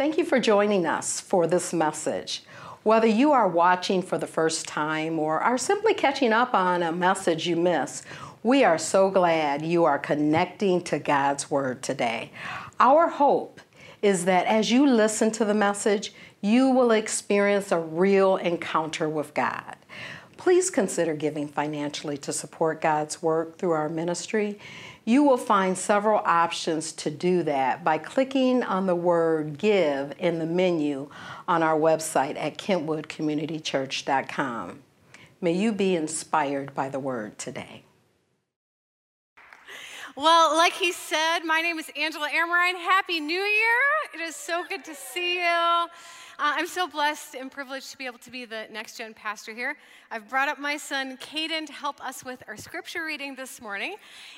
Thank you for joining us for this message. Whether you are watching for the first time or are simply catching up on a message you missed, we are so glad you are connecting to God's Word today. Our hope is that as you listen to the message, you will experience a real encounter with God. Please consider giving financially to support God's work through our ministry. You will find several options to do that by clicking on the word give in the menu on our website at kentwoodcommunitychurch.com. May you be inspired by the word today. Well, like he said, my name is Angela Amrine. Happy New Year. It is so good to see you. Uh, I'm so blessed and privileged to be able to be the next gen pastor here. I've brought up my son, Caden, to help us with our scripture reading this morning.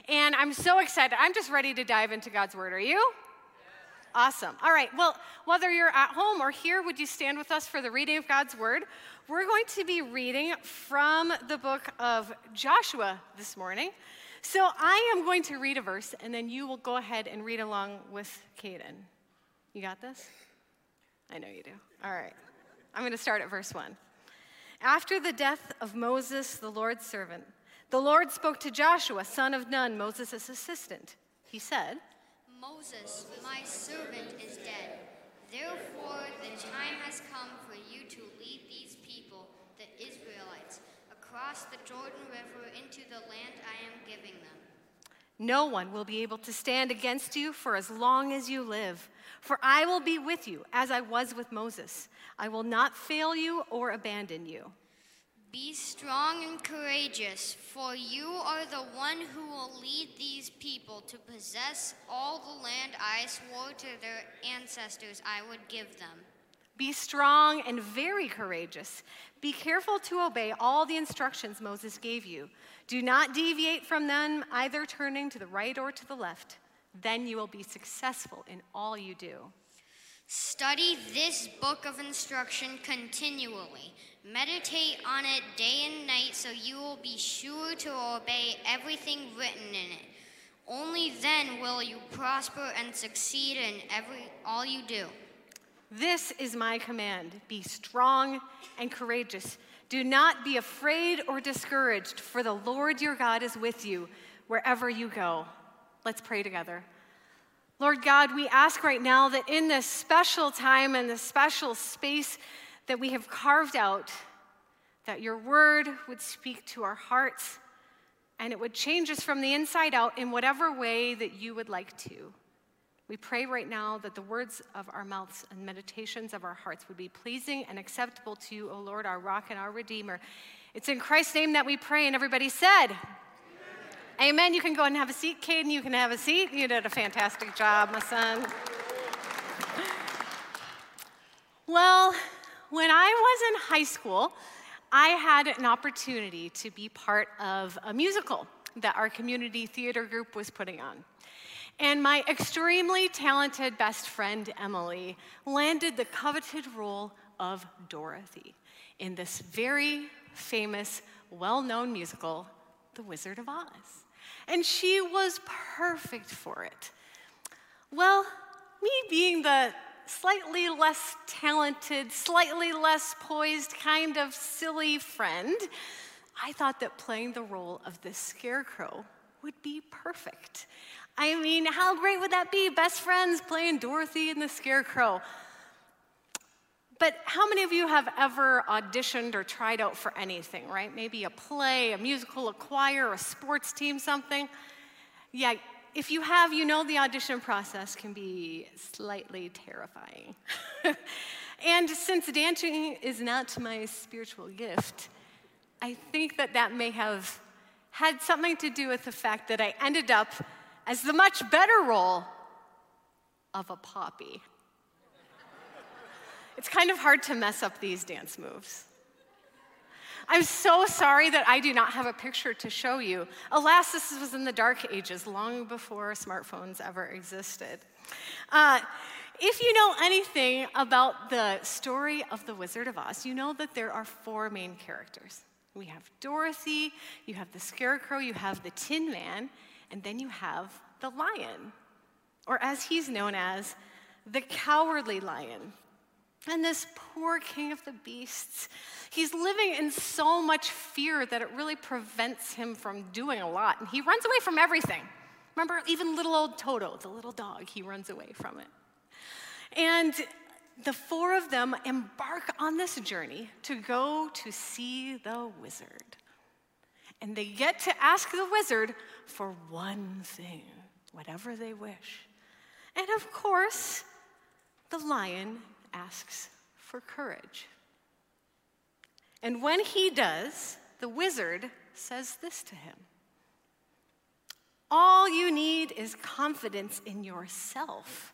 And I'm so excited. I'm just ready to dive into God's word. Are you? Awesome. All right. Well, whether you're at home or here, would you stand with us for the reading of God's word? We're going to be reading from the book of Joshua this morning. So I am going to read a verse, and then you will go ahead and read along with Caden. You got this? I know you do. All right. I'm going to start at verse 1. After the death of Moses, the Lord's servant, the Lord spoke to Joshua, son of Nun, Moses' assistant. He said, Moses, my servant, is dead. Therefore, the time has come for you to lead these people, the Israelites, across the Jordan River into the land I am giving them. No one will be able to stand against you for as long as you live. For I will be with you as I was with Moses. I will not fail you or abandon you. Be strong and courageous, for you are the one who will lead these people to possess all the land I swore to their ancestors I would give them. Be strong and very courageous. Be careful to obey all the instructions Moses gave you. Do not deviate from them, either turning to the right or to the left. Then you will be successful in all you do. Study this book of instruction continually. Meditate on it day and night so you will be sure to obey everything written in it. Only then will you prosper and succeed in every all you do. This is my command be strong and courageous. Do not be afraid or discouraged, for the Lord your God is with you wherever you go. Let's pray together. Lord God, we ask right now that in this special time and this special space that we have carved out, that your word would speak to our hearts and it would change us from the inside out in whatever way that you would like to. We pray right now that the words of our mouths and meditations of our hearts would be pleasing and acceptable to you, O Lord, our rock and our redeemer. It's in Christ's name that we pray, and everybody said, Amen. You can go and have a seat, Caden. You can have a seat. You did a fantastic job, my son. well, when I was in high school, I had an opportunity to be part of a musical that our community theater group was putting on. And my extremely talented best friend, Emily, landed the coveted role of Dorothy in this very famous, well known musical, The Wizard of Oz. And she was perfect for it. Well, me being the slightly less talented, slightly less poised, kind of silly friend, I thought that playing the role of the scarecrow would be perfect. I mean, how great would that be? Best friends playing Dorothy and the Scarecrow. But how many of you have ever auditioned or tried out for anything, right? Maybe a play, a musical, a choir, a sports team, something? Yeah, if you have, you know the audition process can be slightly terrifying. and since dancing is not my spiritual gift, I think that that may have had something to do with the fact that I ended up as the much better role of a poppy. It's kind of hard to mess up these dance moves. I'm so sorry that I do not have a picture to show you. Alas, this was in the dark ages, long before smartphones ever existed. Uh, if you know anything about the story of the Wizard of Oz, you know that there are four main characters. We have Dorothy, you have the Scarecrow, you have the Tin Man, and then you have the lion, or as he's known as, the cowardly lion. And this poor king of the beasts, he's living in so much fear that it really prevents him from doing a lot. And he runs away from everything. Remember, even little old Toto, the little dog, he runs away from it. And the four of them embark on this journey to go to see the wizard. And they get to ask the wizard for one thing, whatever they wish. And of course, the lion asks for courage. And when he does, the wizard says this to him All you need is confidence in yourself.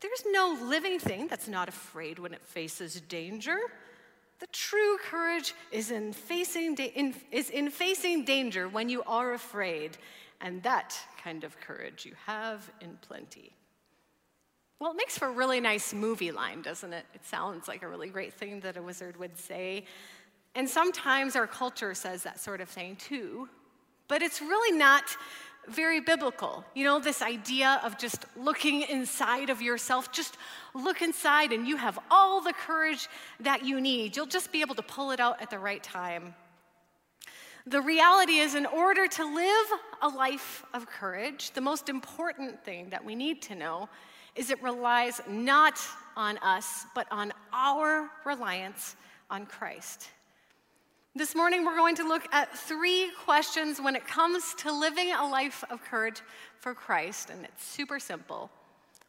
There's no living thing that's not afraid when it faces danger. The true courage is in facing, da- in, is in facing danger when you are afraid, and that kind of courage you have in plenty. Well, it makes for a really nice movie line, doesn't it? It sounds like a really great thing that a wizard would say. And sometimes our culture says that sort of thing too, but it's really not very biblical. You know, this idea of just looking inside of yourself, just look inside and you have all the courage that you need. You'll just be able to pull it out at the right time. The reality is, in order to live a life of courage, the most important thing that we need to know is it relies not on us, but on our reliance on Christ. This morning, we're going to look at three questions when it comes to living a life of courage for Christ, and it's super simple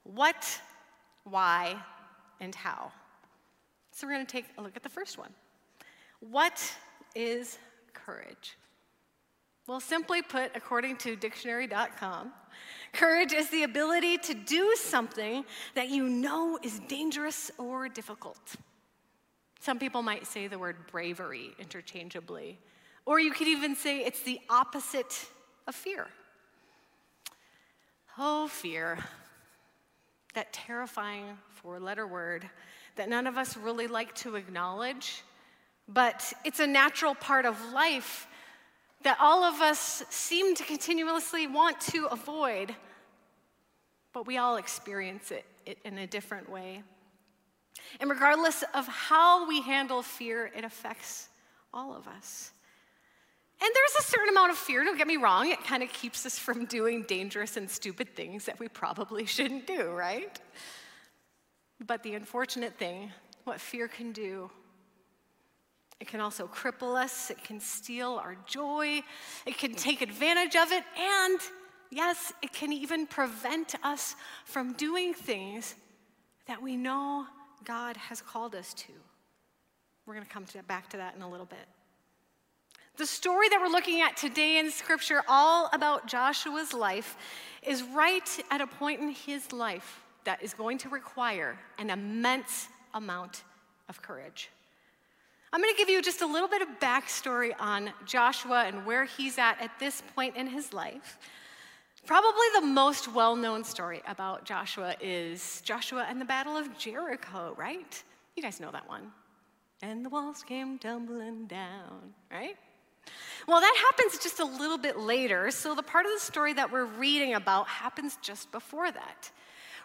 what, why, and how. So, we're going to take a look at the first one. What is courage? Well, simply put, according to dictionary.com, courage is the ability to do something that you know is dangerous or difficult. Some people might say the word bravery interchangeably, or you could even say it's the opposite of fear. Oh, fear. That terrifying four letter word that none of us really like to acknowledge, but it's a natural part of life that all of us seem to continuously want to avoid, but we all experience it in a different way. And regardless of how we handle fear, it affects all of us. And there's a certain amount of fear, don't get me wrong, it kind of keeps us from doing dangerous and stupid things that we probably shouldn't do, right? But the unfortunate thing, what fear can do, it can also cripple us, it can steal our joy, it can take advantage of it, and yes, it can even prevent us from doing things that we know God has called us to. We're going to come back to that in a little bit. The story that we're looking at today in Scripture, all about Joshua's life, is right at a point in his life that is going to require an immense amount of courage. I'm going to give you just a little bit of backstory on Joshua and where he's at at this point in his life. Probably the most well known story about Joshua is Joshua and the Battle of Jericho, right? You guys know that one. And the walls came tumbling down, right? Well, that happens just a little bit later, so the part of the story that we're reading about happens just before that.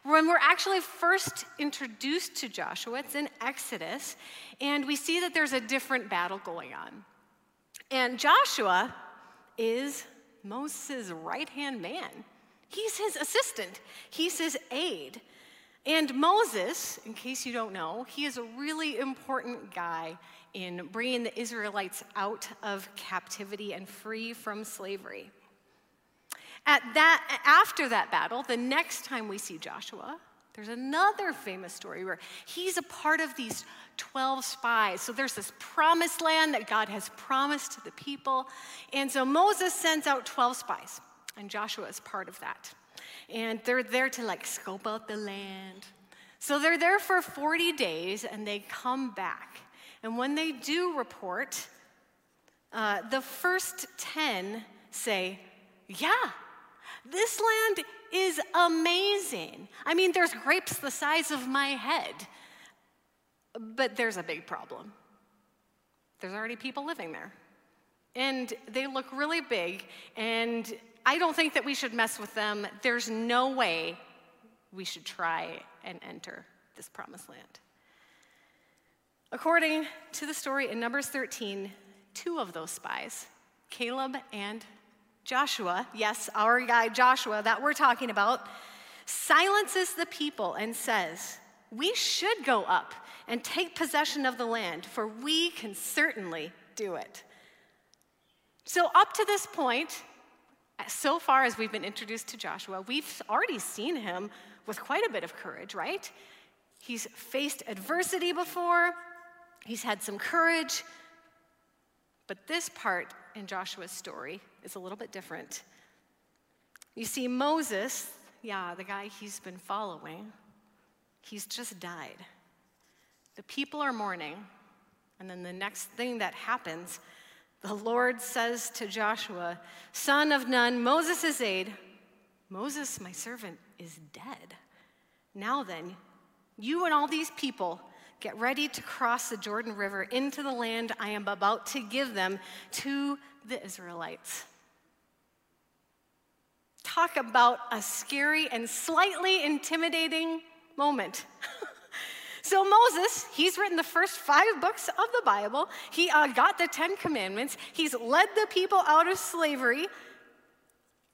When we're actually first introduced to Joshua, it's in Exodus, and we see that there's a different battle going on. And Joshua is Moses' right hand man. He's his assistant, he's his aide. And Moses, in case you don't know, he is a really important guy in bringing the Israelites out of captivity and free from slavery. At that, after that battle, the next time we see Joshua, there's another famous story where he's a part of these 12 spies. So there's this promised land that God has promised to the people. And so Moses sends out 12 spies, and Joshua is part of that. And they're there to like scope out the land. So they're there for 40 days and they come back. And when they do report, uh, the first 10 say, Yeah, this land is amazing. I mean, there's grapes the size of my head. But there's a big problem. There's already people living there. And they look really big, and I don't think that we should mess with them. There's no way we should try and enter this promised land. According to the story in Numbers 13, two of those spies, Caleb and Joshua, yes, our guy Joshua that we're talking about, silences the people and says, We should go up and take possession of the land, for we can certainly do it. So, up to this point, so far as we've been introduced to Joshua, we've already seen him with quite a bit of courage, right? He's faced adversity before, he's had some courage. But this part in Joshua's story is a little bit different. You see, Moses, yeah, the guy he's been following, he's just died. The people are mourning, and then the next thing that happens, the Lord says to Joshua, Son of Nun, Moses' aide, Moses, my servant, is dead. Now then, you and all these people get ready to cross the Jordan River into the land I am about to give them to the Israelites. Talk about a scary and slightly intimidating moment. So, Moses, he's written the first five books of the Bible. He uh, got the Ten Commandments. He's led the people out of slavery.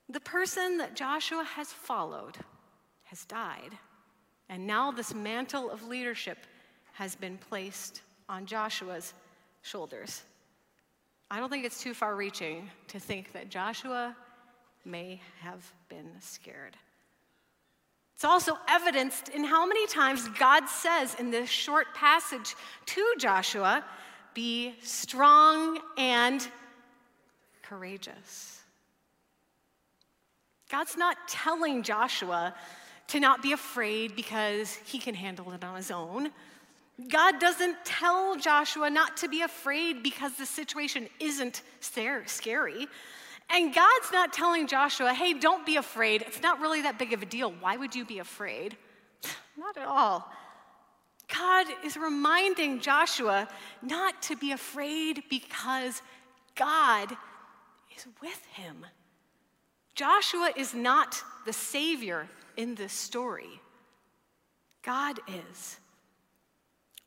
The person that Joshua has followed has died. And now this mantle of leadership has been placed on Joshua's shoulders. I don't think it's too far reaching to think that Joshua may have been scared. It's also evidenced in how many times God says in this short passage to Joshua, be strong and courageous. God's not telling Joshua to not be afraid because he can handle it on his own. God doesn't tell Joshua not to be afraid because the situation isn't scary. And God's not telling Joshua, hey, don't be afraid. It's not really that big of a deal. Why would you be afraid? Not at all. God is reminding Joshua not to be afraid because God is with him. Joshua is not the Savior in this story, God is.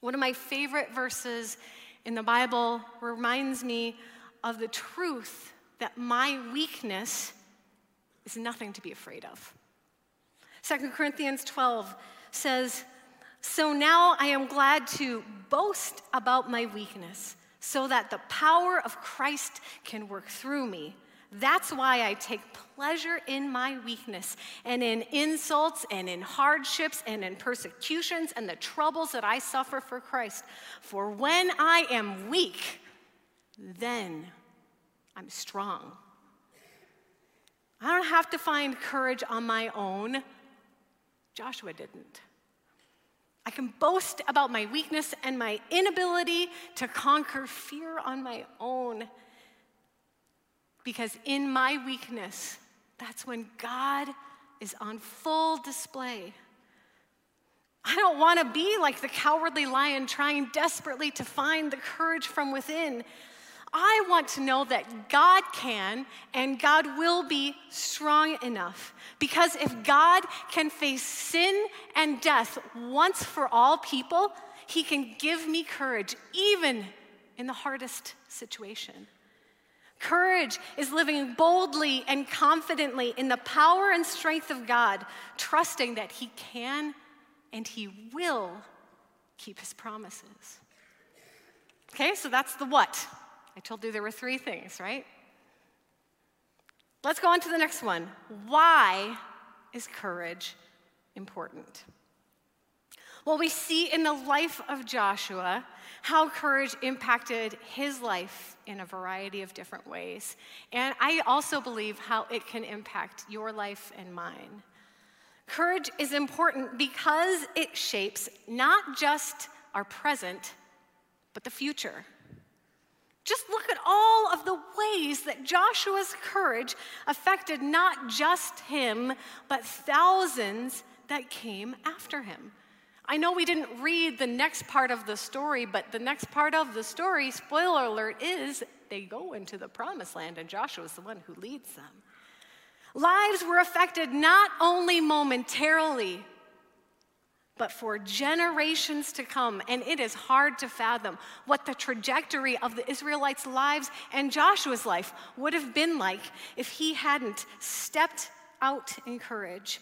One of my favorite verses in the Bible reminds me of the truth that my weakness is nothing to be afraid of. 2 Corinthians 12 says, So now I am glad to boast about my weakness, so that the power of Christ can work through me. That's why I take pleasure in my weakness and in insults and in hardships and in persecutions and the troubles that I suffer for Christ. For when I am weak, then I'm strong. I don't have to find courage on my own. Joshua didn't. I can boast about my weakness and my inability to conquer fear on my own. Because in my weakness, that's when God is on full display. I don't want to be like the cowardly lion trying desperately to find the courage from within. I want to know that God can and God will be strong enough. Because if God can face sin and death once for all people, He can give me courage, even in the hardest situation. Courage is living boldly and confidently in the power and strength of God, trusting that He can and He will keep His promises. Okay, so that's the what. I told you there were three things, right? Let's go on to the next one. Why is courage important? Well, we see in the life of Joshua how courage impacted his life in a variety of different ways. And I also believe how it can impact your life and mine. Courage is important because it shapes not just our present, but the future. Just look at all of the ways that Joshua's courage affected not just him, but thousands that came after him. I know we didn't read the next part of the story, but the next part of the story, spoiler alert, is they go into the promised land and Joshua is the one who leads them. Lives were affected not only momentarily, but for generations to come. And it is hard to fathom what the trajectory of the Israelites' lives and Joshua's life would have been like if he hadn't stepped out in courage.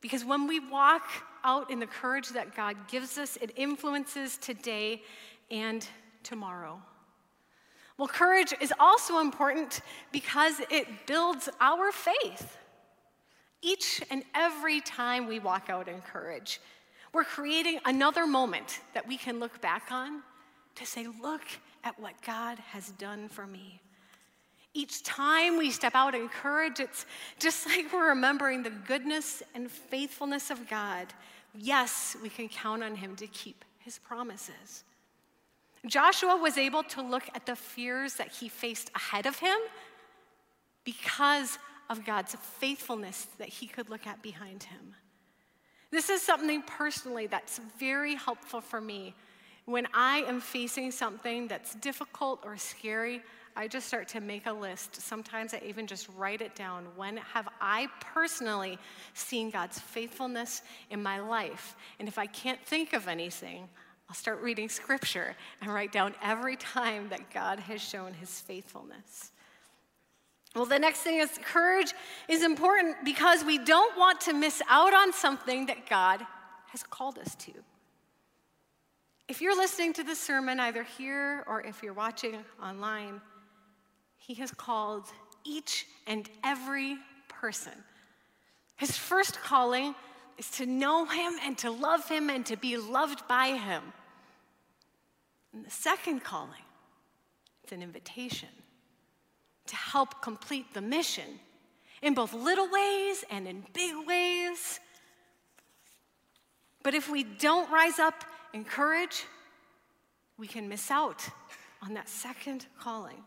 Because when we walk out in the courage that God gives us, it influences today and tomorrow. Well, courage is also important because it builds our faith. Each and every time we walk out in courage, we're creating another moment that we can look back on to say, Look at what God has done for me. Each time we step out in courage, it's just like we're remembering the goodness and faithfulness of God. Yes, we can count on Him to keep His promises. Joshua was able to look at the fears that he faced ahead of him because of God's faithfulness that he could look at behind him. This is something personally that's very helpful for me. When I am facing something that's difficult or scary, I just start to make a list. Sometimes I even just write it down. When have I personally seen God's faithfulness in my life? And if I can't think of anything, I'll start reading scripture and write down every time that God has shown his faithfulness. Well, the next thing is courage is important because we don't want to miss out on something that God has called us to. If you're listening to this sermon, either here or if you're watching online, He has called each and every person. His first calling is to know Him and to love Him and to be loved by Him. And the second calling, it's an invitation to help complete the mission in both little ways and in big ways. But if we don't rise up in courage, we can miss out on that second calling.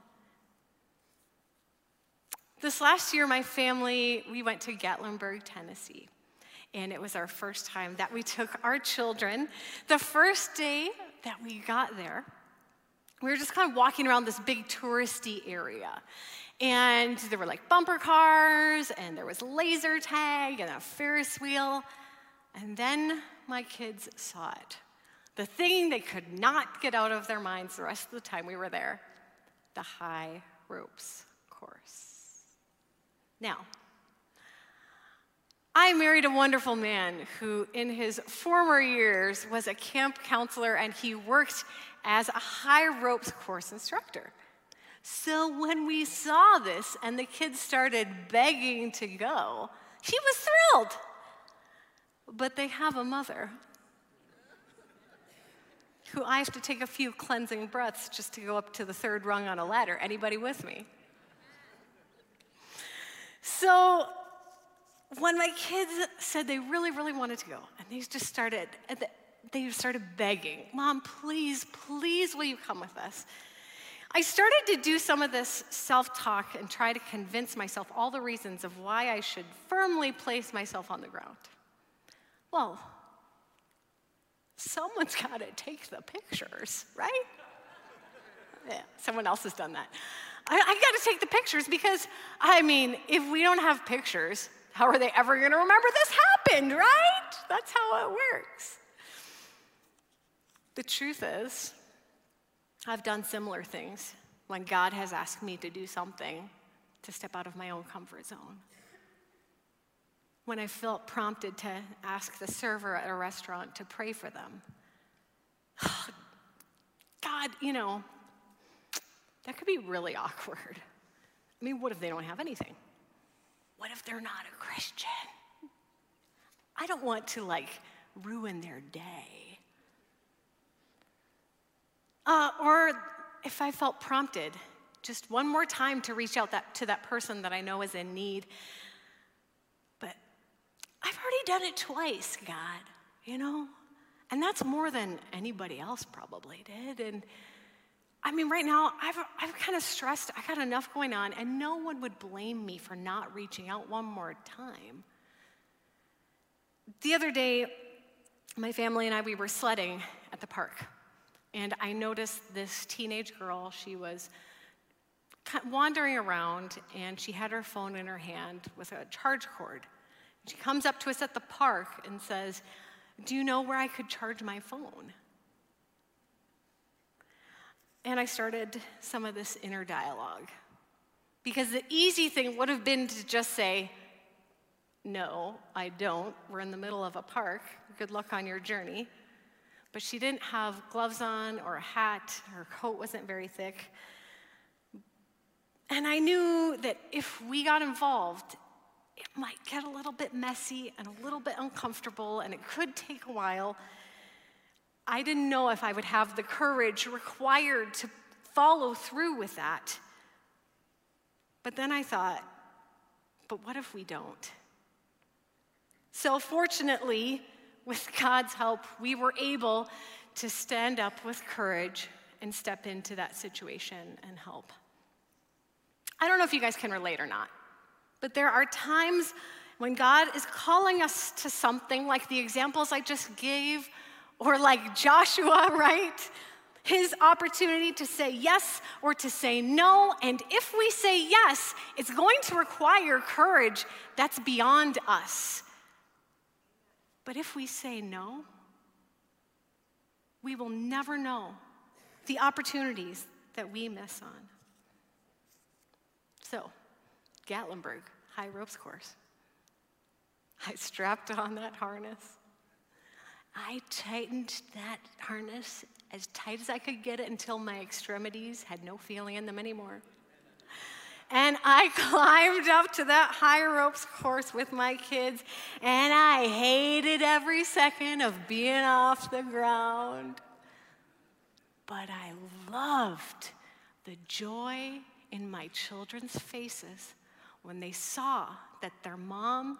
This last year, my family, we went to Gatlinburg, Tennessee. And it was our first time that we took our children. The first day that we got there, we were just kind of walking around this big touristy area. And there were like bumper cars, and there was laser tag and a Ferris wheel. And then my kids saw it. The thing they could not get out of their minds the rest of the time we were there the high ropes course. Now, I married a wonderful man who, in his former years, was a camp counselor and he worked as a high ropes course instructor. So when we saw this and the kids started begging to go, he was thrilled. But they have a mother who I have to take a few cleansing breaths just to go up to the third rung on a ladder. Anybody with me? So when my kids said they really, really wanted to go, and they just started, they started begging, Mom, please, please, will you come with us? I started to do some of this self talk and try to convince myself all the reasons of why I should firmly place myself on the ground. Well, someone's got to take the pictures, right? Yeah, someone else has done that. I, I got to take the pictures because, I mean, if we don't have pictures, how are they ever going to remember this happened, right? That's how it works. The truth is, I've done similar things when God has asked me to do something to step out of my own comfort zone. When I felt prompted to ask the server at a restaurant to pray for them. God, you know, that could be really awkward. I mean, what if they don't have anything? What if they're not a Christian? I don't want to like ruin their day. Uh, or if I felt prompted, just one more time to reach out that, to that person that I know is in need. But I've already done it twice, God, you know? And that's more than anybody else probably did. And I mean, right now, I've, I've kind of stressed. I got enough going on, and no one would blame me for not reaching out one more time. The other day, my family and I, we were sledding at the park. And I noticed this teenage girl, she was wandering around and she had her phone in her hand with a charge cord. She comes up to us at the park and says, Do you know where I could charge my phone? And I started some of this inner dialogue. Because the easy thing would have been to just say, No, I don't. We're in the middle of a park. Good luck on your journey. But she didn't have gloves on or a hat. Her coat wasn't very thick. And I knew that if we got involved, it might get a little bit messy and a little bit uncomfortable, and it could take a while. I didn't know if I would have the courage required to follow through with that. But then I thought, but what if we don't? So, fortunately, with God's help, we were able to stand up with courage and step into that situation and help. I don't know if you guys can relate or not, but there are times when God is calling us to something like the examples I just gave, or like Joshua, right? His opportunity to say yes or to say no. And if we say yes, it's going to require courage that's beyond us. But if we say no, we will never know the opportunities that we miss on. So, Gatlinburg high ropes course. I strapped on that harness. I tightened that harness as tight as I could get it until my extremities had no feeling in them anymore. And I climbed up to that high ropes course with my kids, and I hated every second of being off the ground. But I loved the joy in my children's faces when they saw that their mom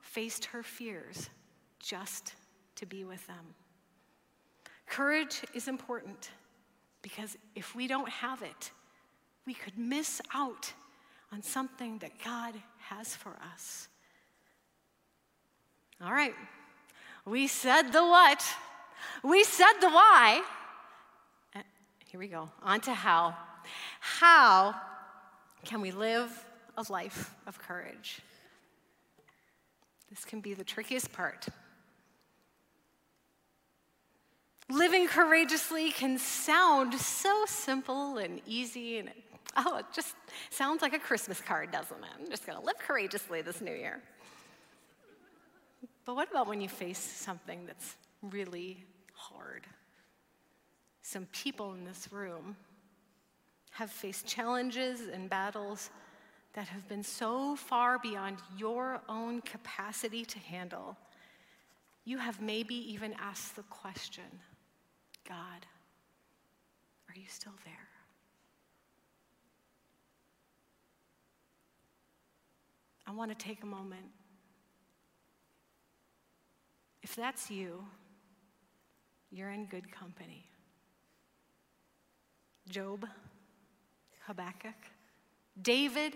faced her fears just to be with them. Courage is important because if we don't have it, we could miss out on something that God has for us. All right, we said the what, we said the why. Here we go, on to how. How can we live a life of courage? This can be the trickiest part. Living courageously can sound so simple and easy, and oh, it just sounds like a Christmas card, doesn't it? I'm just going to live courageously this new year. But what about when you face something that's really hard? Some people in this room have faced challenges and battles that have been so far beyond your own capacity to handle. You have maybe even asked the question God, are you still there? I want to take a moment. If that's you, you're in good company. Job, Habakkuk, David,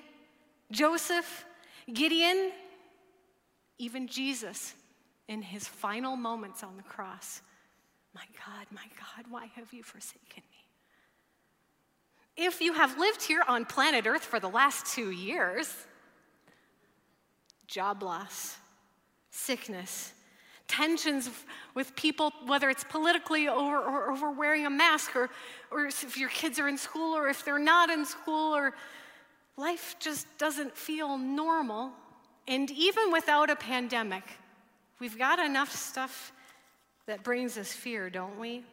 Joseph, Gideon, even Jesus in his final moments on the cross my God, my God, why have you forsaken me? If you have lived here on planet Earth for the last two years, job loss, sickness, tensions with people, whether it's politically or, or, over wearing a mask, or, or if your kids are in school, or if they're not in school, or life just doesn't feel normal. And even without a pandemic, we've got enough stuff that brings us fear, don't we?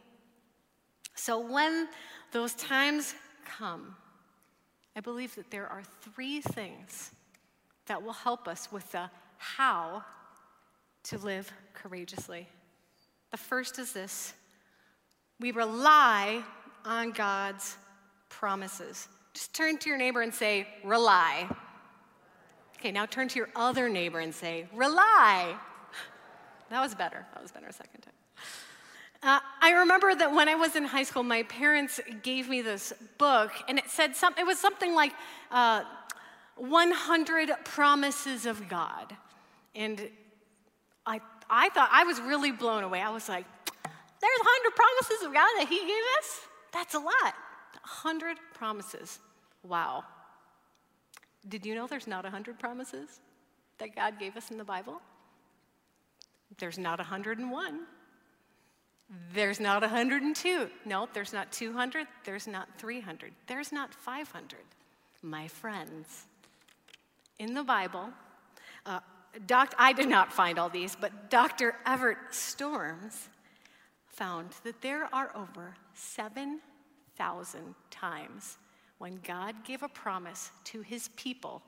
So when those times come, I believe that there are three things that will help us with the how to live courageously. The first is this we rely on God's promises. Just turn to your neighbor and say, rely. Okay, now turn to your other neighbor and say, rely. That was better. That was better a second time. Uh, I remember that when I was in high school, my parents gave me this book, and it said something. It was something like uh, 100 Promises of God, and I, I thought I was really blown away. I was like, "There's 100 promises of God that He gave us. That's a lot. 100 promises. Wow. Did you know there's not 100 promises that God gave us in the Bible? There's not 101. There's not 102. No, there's not 200. There's not 300. There's not 500. My friends, in the Bible, uh, doc, I did not find all these, but Dr. Everett Storms found that there are over 7,000 times when God gave a promise to his people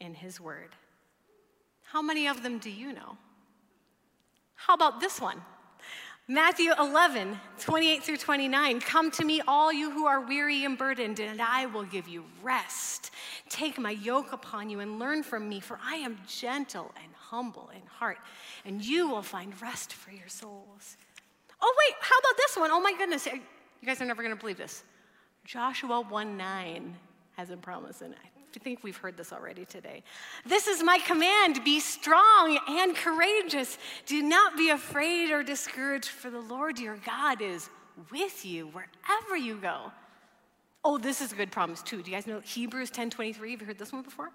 in his word. How many of them do you know? How about this one? Matthew 11, 28 through 29. Come to me, all you who are weary and burdened, and I will give you rest. Take my yoke upon you and learn from me, for I am gentle and humble in heart, and you will find rest for your souls. Oh, wait, how about this one? Oh, my goodness. You guys are never going to believe this. Joshua 1 9 has a promise in it. Think we've heard this already today. This is my command be strong and courageous. Do not be afraid or discouraged, for the Lord your God is with you wherever you go. Oh, this is a good promise too. Do you guys know Hebrews 10:23? Have you heard this one before?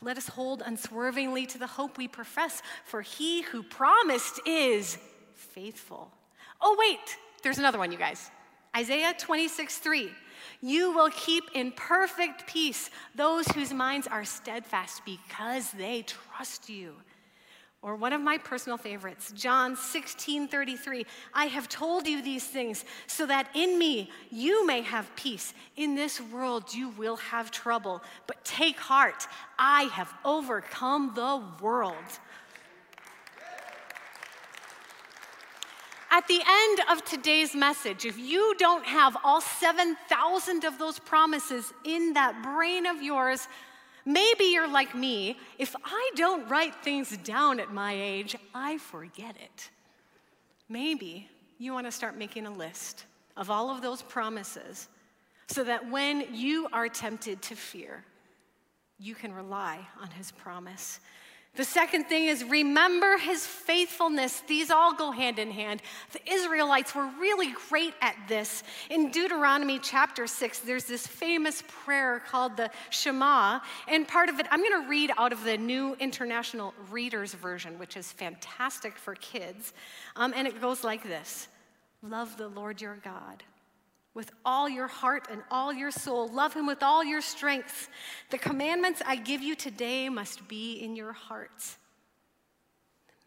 Let us hold unswervingly to the hope we profess, for he who promised is faithful. Oh, wait, there's another one, you guys. Isaiah 26, 3. You will keep in perfect peace those whose minds are steadfast because they trust you. Or one of my personal favorites, John 16 33. I have told you these things so that in me you may have peace. In this world you will have trouble, but take heart. I have overcome the world. At the end of today's message, if you don't have all 7,000 of those promises in that brain of yours, maybe you're like me. If I don't write things down at my age, I forget it. Maybe you want to start making a list of all of those promises so that when you are tempted to fear, you can rely on his promise. The second thing is remember his faithfulness. These all go hand in hand. The Israelites were really great at this. In Deuteronomy chapter 6, there's this famous prayer called the Shema. And part of it, I'm going to read out of the New International Reader's Version, which is fantastic for kids. Um, and it goes like this Love the Lord your God with all your heart and all your soul. Love him with all your strength. The commandments I give you today must be in your hearts.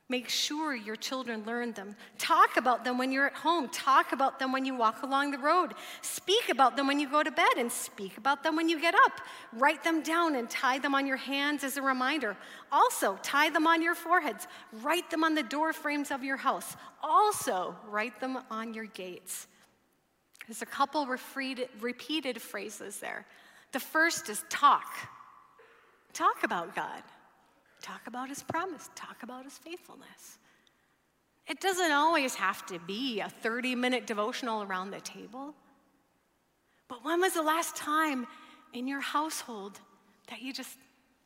Make sure your children learn them. Talk about them when you're at home. Talk about them when you walk along the road. Speak about them when you go to bed and speak about them when you get up. Write them down and tie them on your hands as a reminder. Also, tie them on your foreheads. Write them on the door frames of your house. Also, write them on your gates. There's a couple repeated phrases there. The first is talk. Talk about God. Talk about his promise. Talk about his faithfulness. It doesn't always have to be a 30 minute devotional around the table. But when was the last time in your household that you just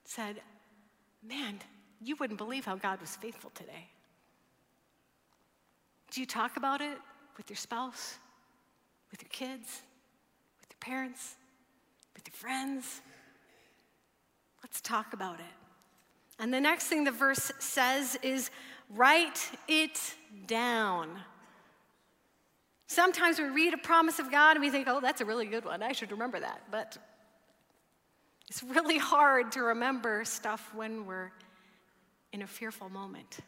said, Man, you wouldn't believe how God was faithful today? Do you talk about it with your spouse? With your kids, with your parents, with your friends. Let's talk about it. And the next thing the verse says is write it down. Sometimes we read a promise of God and we think, oh, that's a really good one. I should remember that. But it's really hard to remember stuff when we're in a fearful moment.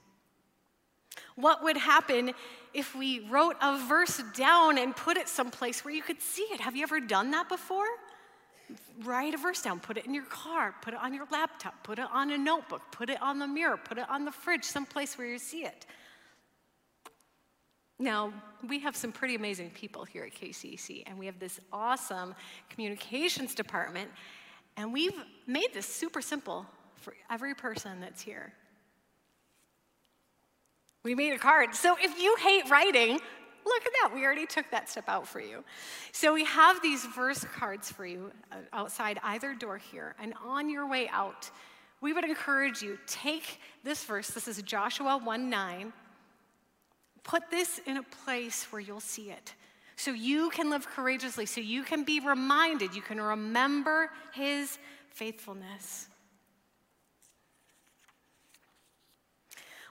What would happen if we wrote a verse down and put it someplace where you could see it? Have you ever done that before? Write a verse down, put it in your car, put it on your laptop, put it on a notebook, put it on the mirror, put it on the fridge, someplace where you see it. Now, we have some pretty amazing people here at KCC, and we have this awesome communications department, and we've made this super simple for every person that's here. We made a card. So if you hate writing, look at that. We already took that step out for you. So we have these verse cards for you uh, outside either door here. And on your way out, we would encourage you take this verse. This is Joshua 1 9. Put this in a place where you'll see it. So you can live courageously, so you can be reminded, you can remember his faithfulness.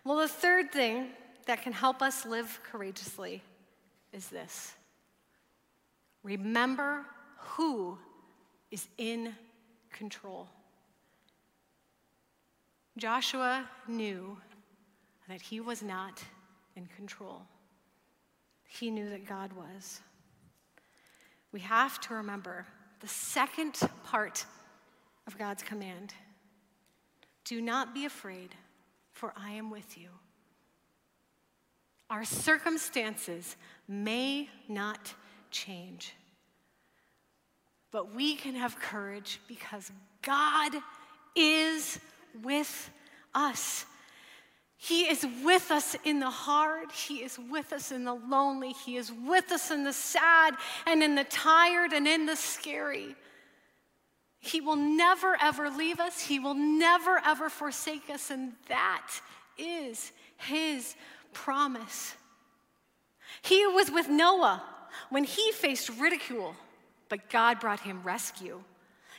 Well, the third thing that can help us live courageously is this remember who is in control. Joshua knew that he was not in control, he knew that God was. We have to remember the second part of God's command do not be afraid, for I am with you. Our circumstances may not change, but we can have courage because God is with us. He is with us in the hard. He is with us in the lonely. He is with us in the sad and in the tired and in the scary. He will never, ever leave us. He will never, ever forsake us. And that is His promise. He was with Noah when he faced ridicule, but God brought him rescue.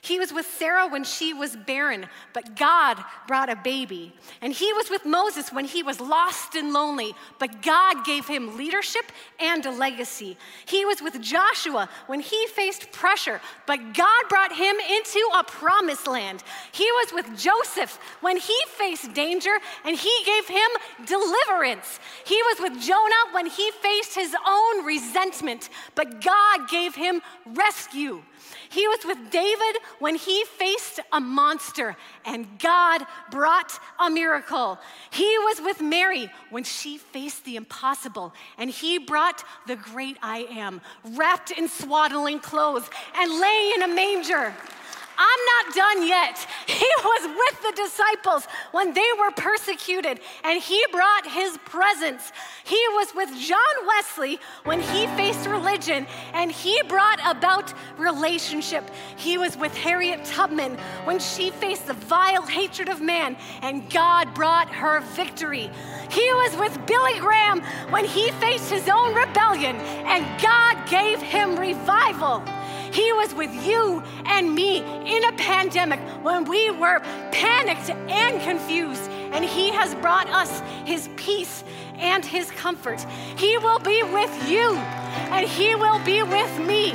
He was with Sarah when she was barren, but God brought a baby. And he was with Moses when he was lost and lonely, but God gave him leadership and a legacy. He was with Joshua when he faced pressure, but God brought him into a promised land. He was with Joseph when he faced danger, and he gave him deliverance. He was with Jonah when he faced his own resentment, but God gave him rescue. He was with David when he faced a monster and God brought a miracle. He was with Mary when she faced the impossible and he brought the great I am, wrapped in swaddling clothes and lay in a manger. I'm not done yet. He was with the disciples when they were persecuted, and he brought his presence. He was with John Wesley when he faced religion, and he brought about relationship. He was with Harriet Tubman when she faced the vile hatred of man, and God brought her victory. He was with Billy Graham when he faced his own rebellion, and God gave him revival. He was with you and me in a pandemic when we were panicked and confused, and He has brought us His peace and His comfort. He will be with you, and He will be with me,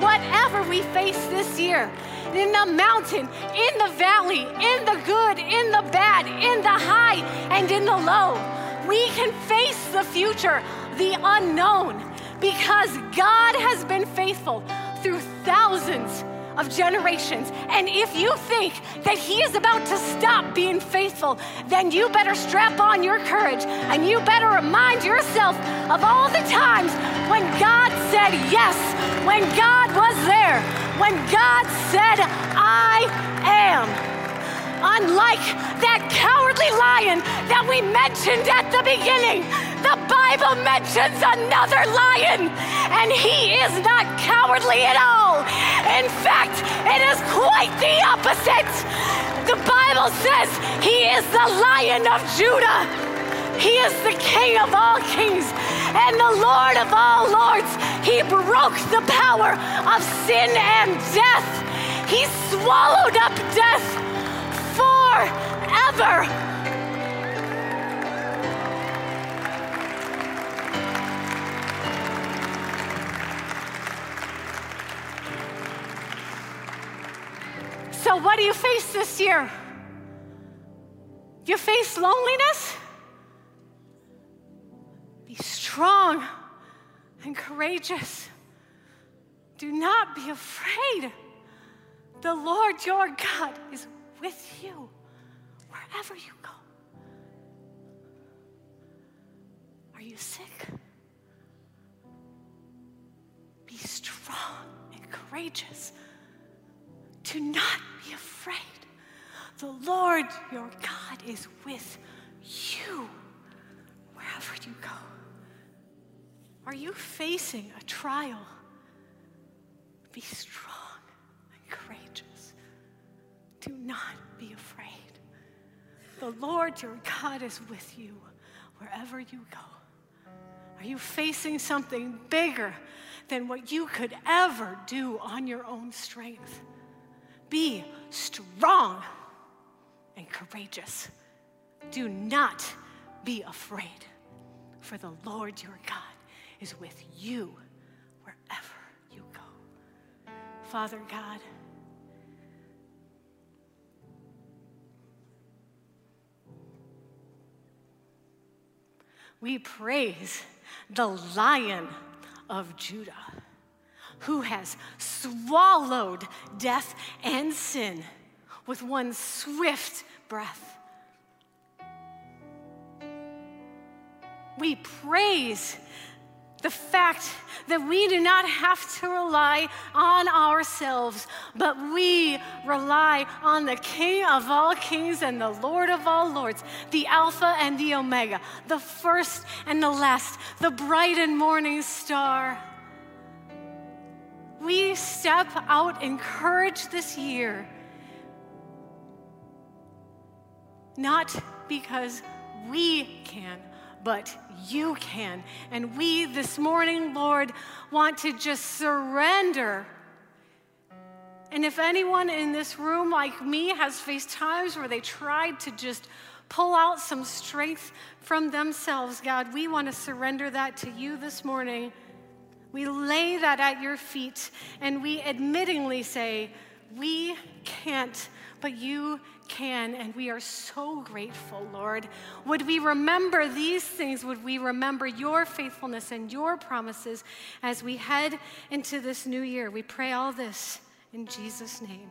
whatever we face this year in the mountain, in the valley, in the good, in the bad, in the high, and in the low. We can face the future, the unknown, because God has been faithful through thousands of generations. And if you think that He is about to stop being faithful, then you better strap on your courage and you better remind yourself of all the times when God said yes, when God was there, when God said, I am. Unlike that cowardly lion that we mentioned at the beginning, the Bible mentions another lion, and he is not cowardly at all. In fact, it is quite the opposite. The Bible says he is the lion of Judah. He is the king of all kings and the Lord of all lords. He broke the power of sin and death. He swallowed up death forever. So, what do you face this year? You face loneliness? Be strong and courageous. Do not be afraid. The Lord your God is with you wherever you go. Are you sick? Be strong and courageous. Do not be afraid. The Lord your God is with you wherever you go. Are you facing a trial? Be strong and courageous. Do not be afraid. The Lord your God is with you wherever you go. Are you facing something bigger than what you could ever do on your own strength? Be strong and courageous. Do not be afraid. for the Lord your God is with you wherever you go. Father God, we praise the Lion of Judah who has swallowed death and sin with one swift breath. We praise the fact that we do not have to rely on ourselves, but we rely on the King of all kings and the Lord of all lords, the Alpha and the Omega, the first and the last, the bright and morning star. We step out in courage this year, not because we can, but you can. And we this morning, Lord, want to just surrender. And if anyone in this room, like me, has faced times where they tried to just pull out some strength from themselves, God, we want to surrender that to you this morning. We lay that at your feet and we admittingly say, We can't, but you can, and we are so grateful, Lord. Would we remember these things? Would we remember your faithfulness and your promises as we head into this new year? We pray all this in Jesus' name.